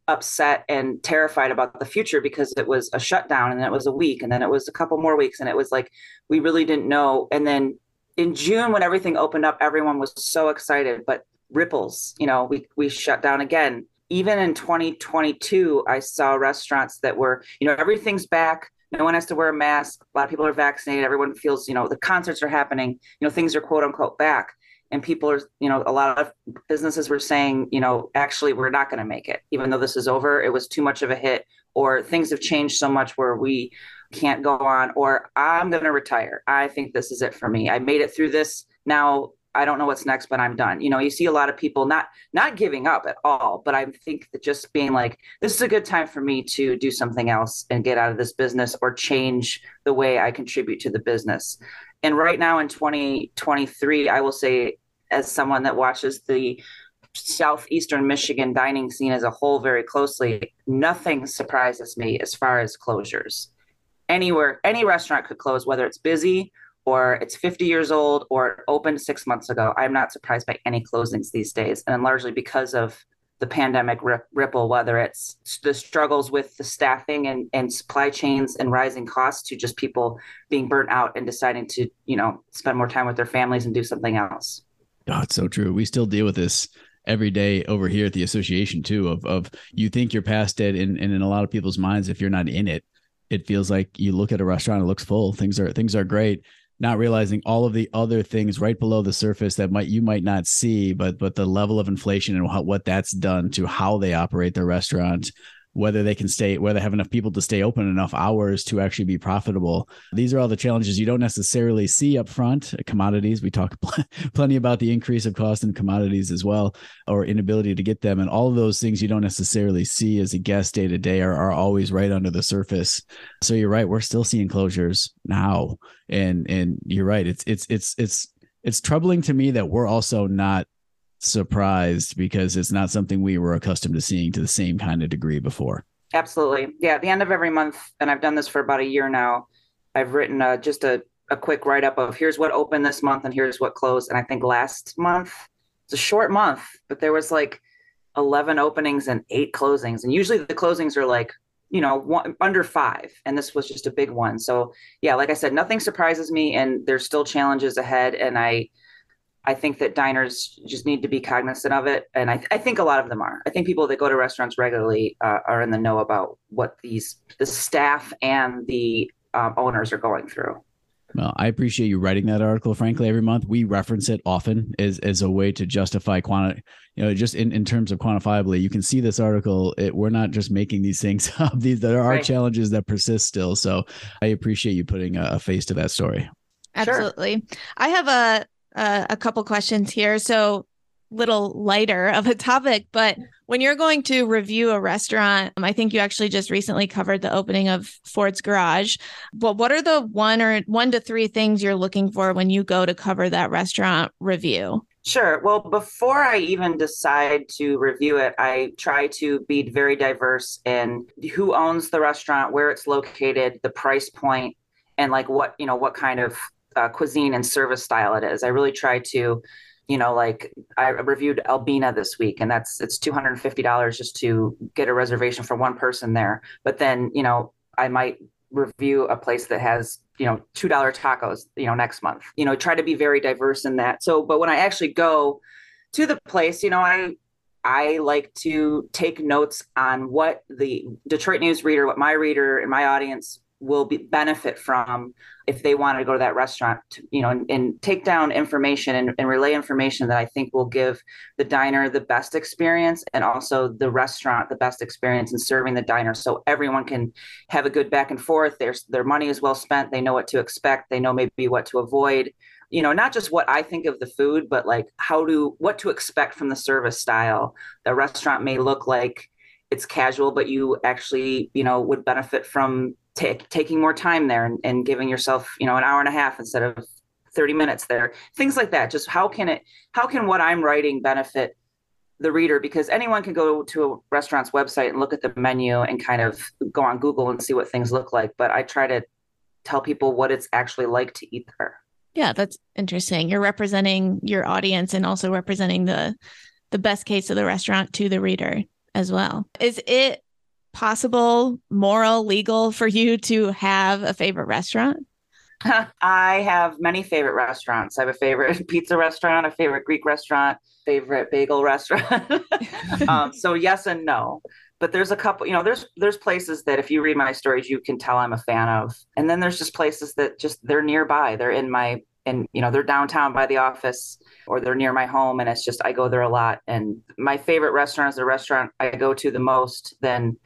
upset and terrified about the future because it was a shutdown and it was a week and then it was a couple more weeks and it was like we really didn't know. And then in June when everything opened up everyone was so excited but ripples you know we we shut down again. Even in 2022 I saw restaurants that were you know everything's back no one has to wear a mask. A lot of people are vaccinated. Everyone feels, you know, the concerts are happening. You know, things are quote unquote back. And people are, you know, a lot of businesses were saying, you know, actually, we're not going to make it. Even though this is over, it was too much of a hit, or things have changed so much where we can't go on, or I'm going to retire. I think this is it for me. I made it through this. Now I don't know what's next, but I'm done. You know, you see a lot of people not not giving up at all, but I think that just being like, this is a good time for me to do something else and get out of this business or change the way I contribute to the business. And right now in 2023, I will say, as someone that watches the southeastern Michigan dining scene as a whole very closely, nothing surprises me as far as closures. Anywhere, any restaurant could close, whether it's busy or it's 50 years old or it opened six months ago. I'm not surprised by any closings these days, and largely because of the pandemic ripple, whether it's the struggles with the staffing and, and supply chains and rising costs to just people being burnt out and deciding to, you know, spend more time with their families and do something else. Oh, it's so true. We still deal with this every day over here at the association too of of you think you're past it and, and in a lot of people's minds if you're not in it it feels like you look at a restaurant it looks full things are things are great not realizing all of the other things right below the surface that might you might not see but but the level of inflation and what that's done to how they operate their restaurant whether they can stay whether they have enough people to stay open enough hours to actually be profitable. These are all the challenges you don't necessarily see up front. Commodities we talk pl- plenty about the increase of cost in commodities as well or inability to get them and all of those things you don't necessarily see as a guest day to day are, always right under the surface. So you're right we're still seeing closures now and and you're right it's it's it's it's it's troubling to me that we're also not surprised because it's not something we were accustomed to seeing to the same kind of degree before. Absolutely. Yeah. At the end of every month, and I've done this for about a year now, I've written uh, just a, a quick write up of here's what opened this month and here's what closed. And I think last month, it's a short month, but there was like 11 openings and eight closings. And usually the closings are like, you know, one, under five. And this was just a big one. So, yeah, like I said, nothing surprises me and there's still challenges ahead. And I, I think that diners just need to be cognizant of it, and I, I think a lot of them are. I think people that go to restaurants regularly uh, are in the know about what these the staff and the um, owners are going through. Well, I appreciate you writing that article. Frankly, every month we reference it often as, as a way to justify quantity. You know, just in, in terms of quantifiably, you can see this article. It, we're not just making these things up. These there are right. challenges that persist still. So I appreciate you putting a, a face to that story. Absolutely. Sure. I have a uh, a couple questions here. So, little lighter of a topic, but when you're going to review a restaurant, um, I think you actually just recently covered the opening of Ford's Garage. But what are the one or one to three things you're looking for when you go to cover that restaurant review? Sure. Well, before I even decide to review it, I try to be very diverse in who owns the restaurant, where it's located, the price point, and like what, you know, what kind of uh, cuisine and service style it is. I really try to, you know, like I reviewed Albena this week, and that's it's two hundred and fifty dollars just to get a reservation for one person there. But then, you know, I might review a place that has you know two dollar tacos you know next month you know try to be very diverse in that so but when i actually go to the place you know i i like to take notes on what the detroit news reader what my reader and my audience will be benefit from if they want to go to that restaurant to, you know and, and take down information and, and, relay information that i think will give the diner the best experience and also the restaurant the best experience in serving the diner. So everyone can have a good back and forth. Their, their money is well spent. They know what to expect. They know maybe what to avoid. You know not just what i think of the food but like how to what to expect from the service style. The restaurant may look like it's casual but you actually you know would benefit from taking more time there and, and giving yourself you know an hour and a half instead of 30 minutes there. Things like that. Just how can it how can what i'm writing benefit the reader? Because anyone can go to a restaurant's website and look at the menu and kind of go on google and see what things look like but i try to tell people what it's actually like to eat there. Yeah that's interesting. You're representing your audience and also representing the the best case of the restaurant to the reader as well. Is it possible, moral, legal for you to have a favorite restaurant? I have many favorite restaurants. I have a favorite pizza restaurant, a favorite Greek restaurant, favorite bagel restaurant. um, so yes and no. But there's a couple, you know, there's there's places that if you read my stories, you can tell I'm a fan of. And then there's just places that just they're nearby. They're in my and you know, they're downtown by the office or they're near my home and it's just I go there a lot. And my favorite restaurant is the restaurant I go to the most. Then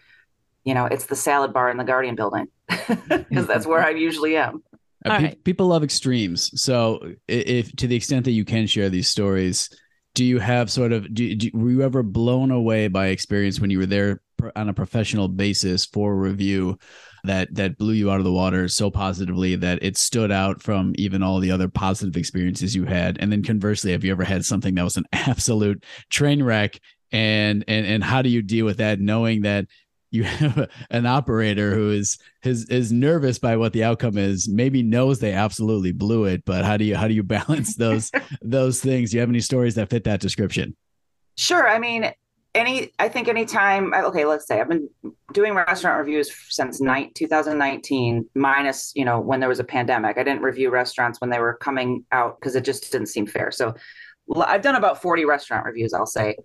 you know, it's the salad bar in the Guardian building because that's where I usually am. Uh, pe- right. People love extremes. So, if to the extent that you can share these stories, do you have sort of do, do, were you ever blown away by experience when you were there on a professional basis for review that that blew you out of the water so positively that it stood out from even all the other positive experiences you had and then conversely have you ever had something that was an absolute train wreck and and and how do you deal with that knowing that you have an operator who is is is nervous by what the outcome is maybe knows they absolutely blew it but how do you how do you balance those those things? Do you have any stories that fit that description? Sure. I mean any i think anytime okay let's say i've been doing restaurant reviews since night 2019 minus you know when there was a pandemic. I didn't review restaurants when they were coming out because it just didn't seem fair. So i've done about 40 restaurant reviews i'll say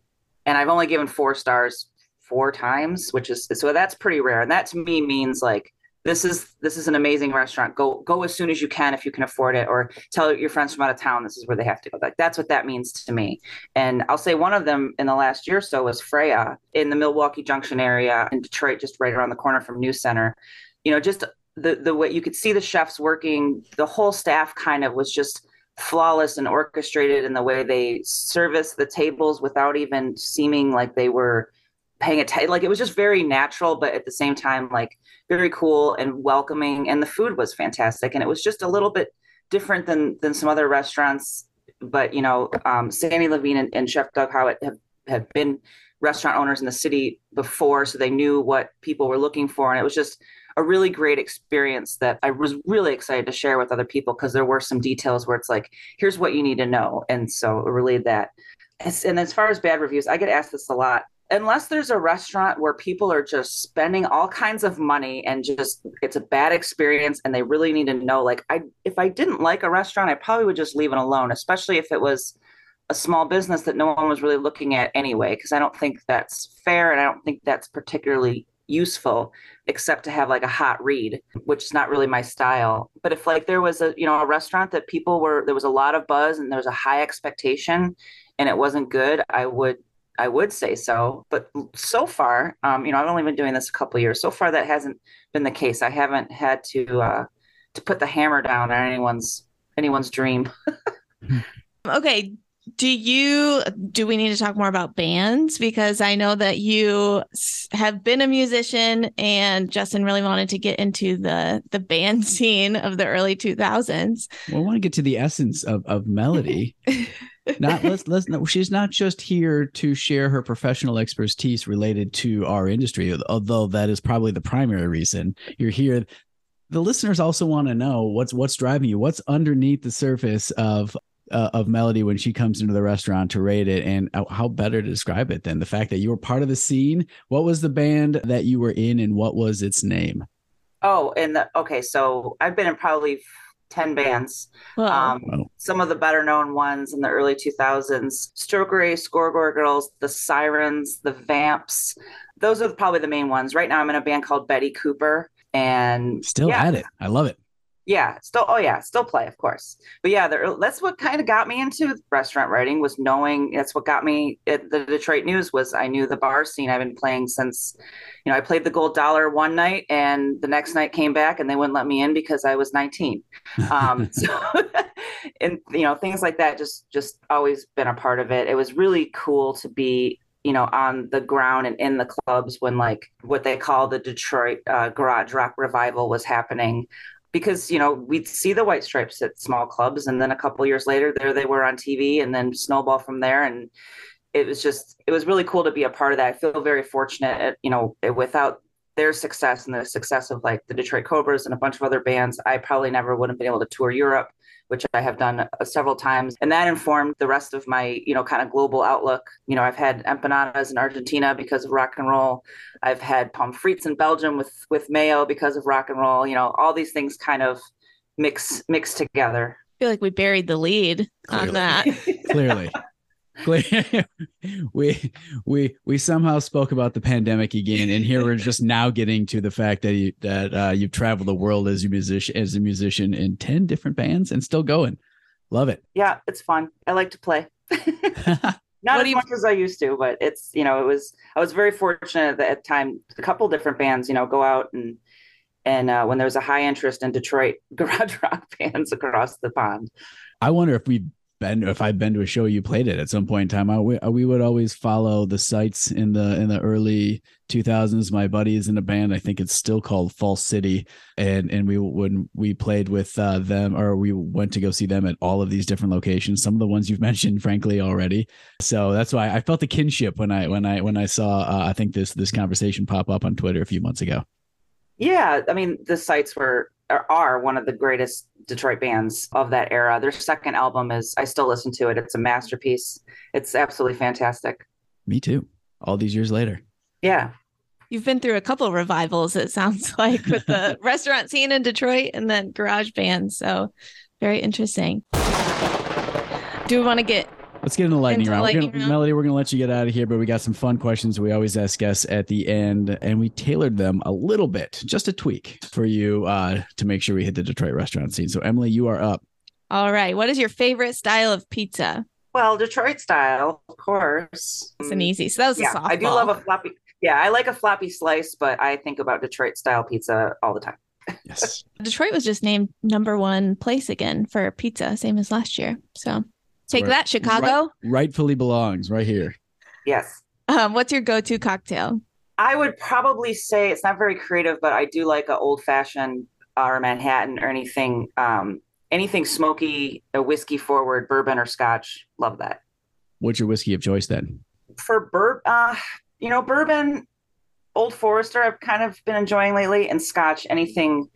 and i've only given four stars four times which is so that's pretty rare. And that to me means like this is this is an amazing restaurant. Go go as soon as you can if you can afford it or tell your friends from out of town this is where they have to go. Like that's what that means to me. And i'll say one of them in the last year or so was freya in the milwaukee junction area in detroit just right around the corner from new center. You know just the the way you could see the chefs working. The whole staff kind of was just flawless and orchestrated in the way they service the tables without even seeming like they were paying attention like it was just very natural but at the same time like very cool and welcoming and the food was fantastic and it was just a little bit different than than some other restaurants but you know um, sandy levine and, and chef doug hewitt have, have been restaurant owners in the city before so they knew what people were looking for and it was just a really great experience that i was really excited to share with other people because there were some details where it's like here's what you need to know and so it relayed that and as far as bad reviews i get asked this a lot unless there's a restaurant where people are just spending all kinds of money and just it's a bad experience and they really need to know like i if i didn't like a restaurant i probably would just leave it alone especially if it was a small business that no one was really looking at anyway because i don't think that's fair and i don't think that's particularly useful except to have like a hot read which is not really my style. But if like there was a you know a restaurant that people were there was a lot of buzz and there was a high expectation and it wasn't good i would I would say so, but so far, um, you know, I've only been doing this a couple years. So far, that hasn't been the case. I haven't had to uh, to put the hammer down on anyone's anyone's dream. okay, do you do we need to talk more about bands because I know that you have been a musician and Justin really wanted to get into the the band scene of the early 2000s. Well, I want to get to the essence of of melody. Not let's let's no, she's not just here to share her professional expertise related to our industry although that is probably the primary reason you're here. The listeners also want to know what's what's driving you what's underneath the surface of uh, of melody when she comes into the restaurant to rate it and how better to describe it than the fact that you were part of the scene. What was the band that you were in and what was its name? Oh and the okay so i've been in probably 10 bands. Wow. Um, wow. Some of the better known ones in the early 2000s Stroker A, Score Girls, The Sirens, The Vamps. Those are probably the main ones. Right now, I'm in a band called Betty Cooper. And still yeah, at it. I love it yeah still oh yeah still play of course. But yeah that's what kind of got me into restaurant writing was knowing that's what got me at the detroit news was i knew the bar scene. I've been playing since you know i played the gold dollar one night and the next night came back and they wouldn't let me in because i was 19 um, so and you know things like that just just always been a part of it. It was really cool to be you know, on the ground and in the clubs when like what they call the Detroit uh, garage rock revival was happening because you know we'd see the white stripes at small clubs and then a couple years later there they were on tv and then snowball from there and it was just it was really cool to be a part of that. I feel very fortunate at, you know eh, without their success and the success of like the detroit cobras and a bunch of other bands i probably never would have been able to tour europe which I have done uh, several times. And that informed the rest of my, you know, kind of global outlook. You know, I've had empanadas in Argentina because of rock and roll. I've had pommes frites in Belgium with with mayo because of rock and roll. You know, all these things kind of mix mix together. I feel like we buried the lead Clearly. on that. Clearly. we we we somehow spoke about the pandemic again, and here we're just now getting to the fact that you that uh, you've traveled the world as a musician as a musician in ten different bands and still going. Love it. Yeah, it's fun. I like to play. Not as much as I used to, but it's you know it was I was very fortunate that at time a couple different bands you know go out and and uh, when there was a high interest in Detroit garage rock bands across the pond. I wonder if we been if I've been to a show you played it at some point in time. I, we, we would always follow the Sights in the in the early 2000s. My buddy is in a band. I think it's still called False City, and and we when we played with uh, them or we went to go see them at all of these different locations. Some of the ones you've mentioned, frankly, already. So that's why I felt the kinship when I when I when I saw uh, I think this this conversation pop up on Twitter a few months ago. Yeah, I mean the sites were are one of the greatest Detroit bands of that era. Their second album is I still listen to it. It's a masterpiece. It's absolutely fantastic. Me too. all these years later. Yeah. You've been through a couple revivals, it sounds like, with the restaurant scene in Detroit and then garage bands. So very interesting. Do we want to get Let's get into lightning Into round. We're lightning gonna, round. Melody, we're going to let you get out of here, but we got some fun questions we always ask guests at the end, and we tailored them a little bit, just a tweak for you uh, to make sure we hit the Detroit restaurant scene. So, Emily, you are up. all right? What is your favorite style of pizza? Well, Detroit style, of course. It's an easy. So that was a Yeah, softball. I do love a floppy. Yeah, I like a floppy slice, but I think about Detroit style pizza all the time. Yes. Detroit was just named number one place again for pizza, same as last year. So take Right. that, Chicago. Rightfully belongs right here. Yes. Um, what's your go-to cocktail? I would probably say it's not very creative, but I do like a old fashioned or Manhattan or anything, um, anything smoky, a whiskey forward, bourbon or scotch. Love that. What's your whiskey of choice then? For bourbon, uh, you know, bourbon, Old Forester, I've kind of been enjoying lately, and scotch, anything,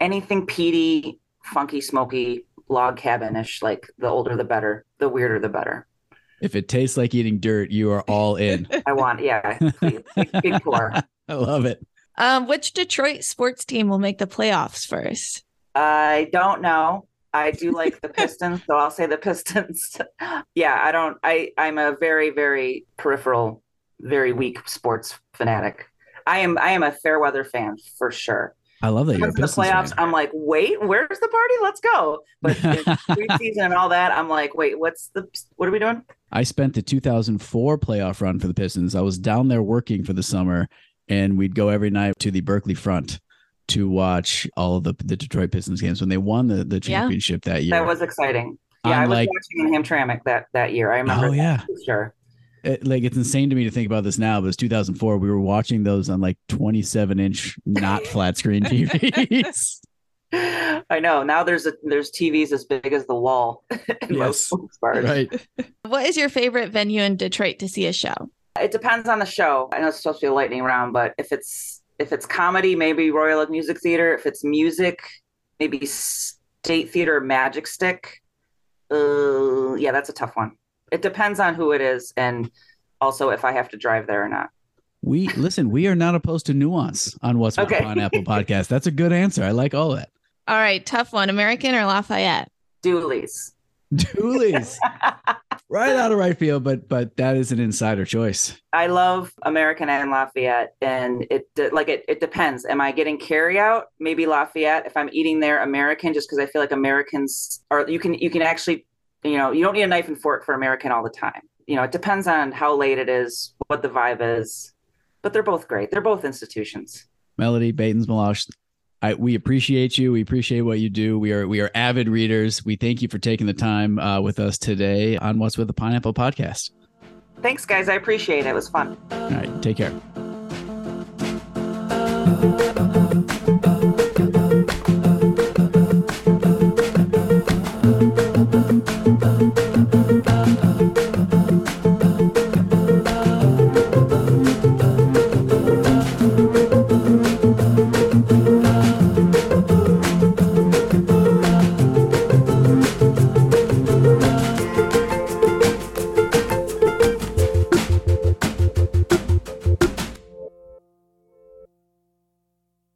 anything peaty, funky, smoky, log cabin-ish Like the older the better, the weirder the better. If it tastes like eating dirt, you are all in. I want, yeah, please, big, big pour. I love it. Um, which Detroit sports team will make the playoffs first? I don't know. I do like the Pistons, so I'll say the Pistons. yeah, I don't. I I'm a very very peripheral, very weak sports fanatic. I am I am a fair weather fan for sure. I love that you're the playoffs. I'm like, wait, where's the party? Let's go. But preseason and all that, I'm like, wait, what's the what are we doing? I spent the 2004 playoff run for the Pistons. I was down there working for the summer, and we'd go every night to the Berkley front to watch all of the, the Detroit Pistons games when they won the, the Yeah. championship that year. That was exciting. Yeah, I I'm was like- watching in Hamtramck that that year. I remember. Oh, yeah. sure. It- like it's insane to me to think about this now, but it's 2004. We were watching those on like 27 inch not flat screen TVs. I know. Now there's a there's TVs as big as the wall in most Yes. sports bars. right. What is your favorite venue in Detroit to see a show? It depends on the show. I know it's supposed to be a lightning round, but if it's if it's comedy, maybe Royal Oak Music Theater. If it's music, maybe State Theater, Magic Stick. Uh, yeah, that's a tough one. It depends on who it is, and also if I have to drive there or not. We listen, we are not opposed to nuance on what's with Okay. the Pineapple podcast. That's a good answer. I like all that. All right, tough one. American or Lafayette? Duly's. Duly's. right out of right field, but but that is an insider choice. I love American and Lafayette, and it like it. It depends. Am I getting carry out? Maybe Lafayette. If I'm eating there, American, just because I feel like Americans are. You can you can actually, you know, you don't need a knife and fork for American all the time. You know, it depends on how late it is, what the vibe is, but they're both great. They're both institutions. Melody Baetens Malosh. I, we appreciate you. We appreciate what you do. We are we are avid readers. We thank you for taking the time uh, with us today on What's with the Pineapple podcast. Thanks, guys. I appreciate it. It was fun. All right, take care.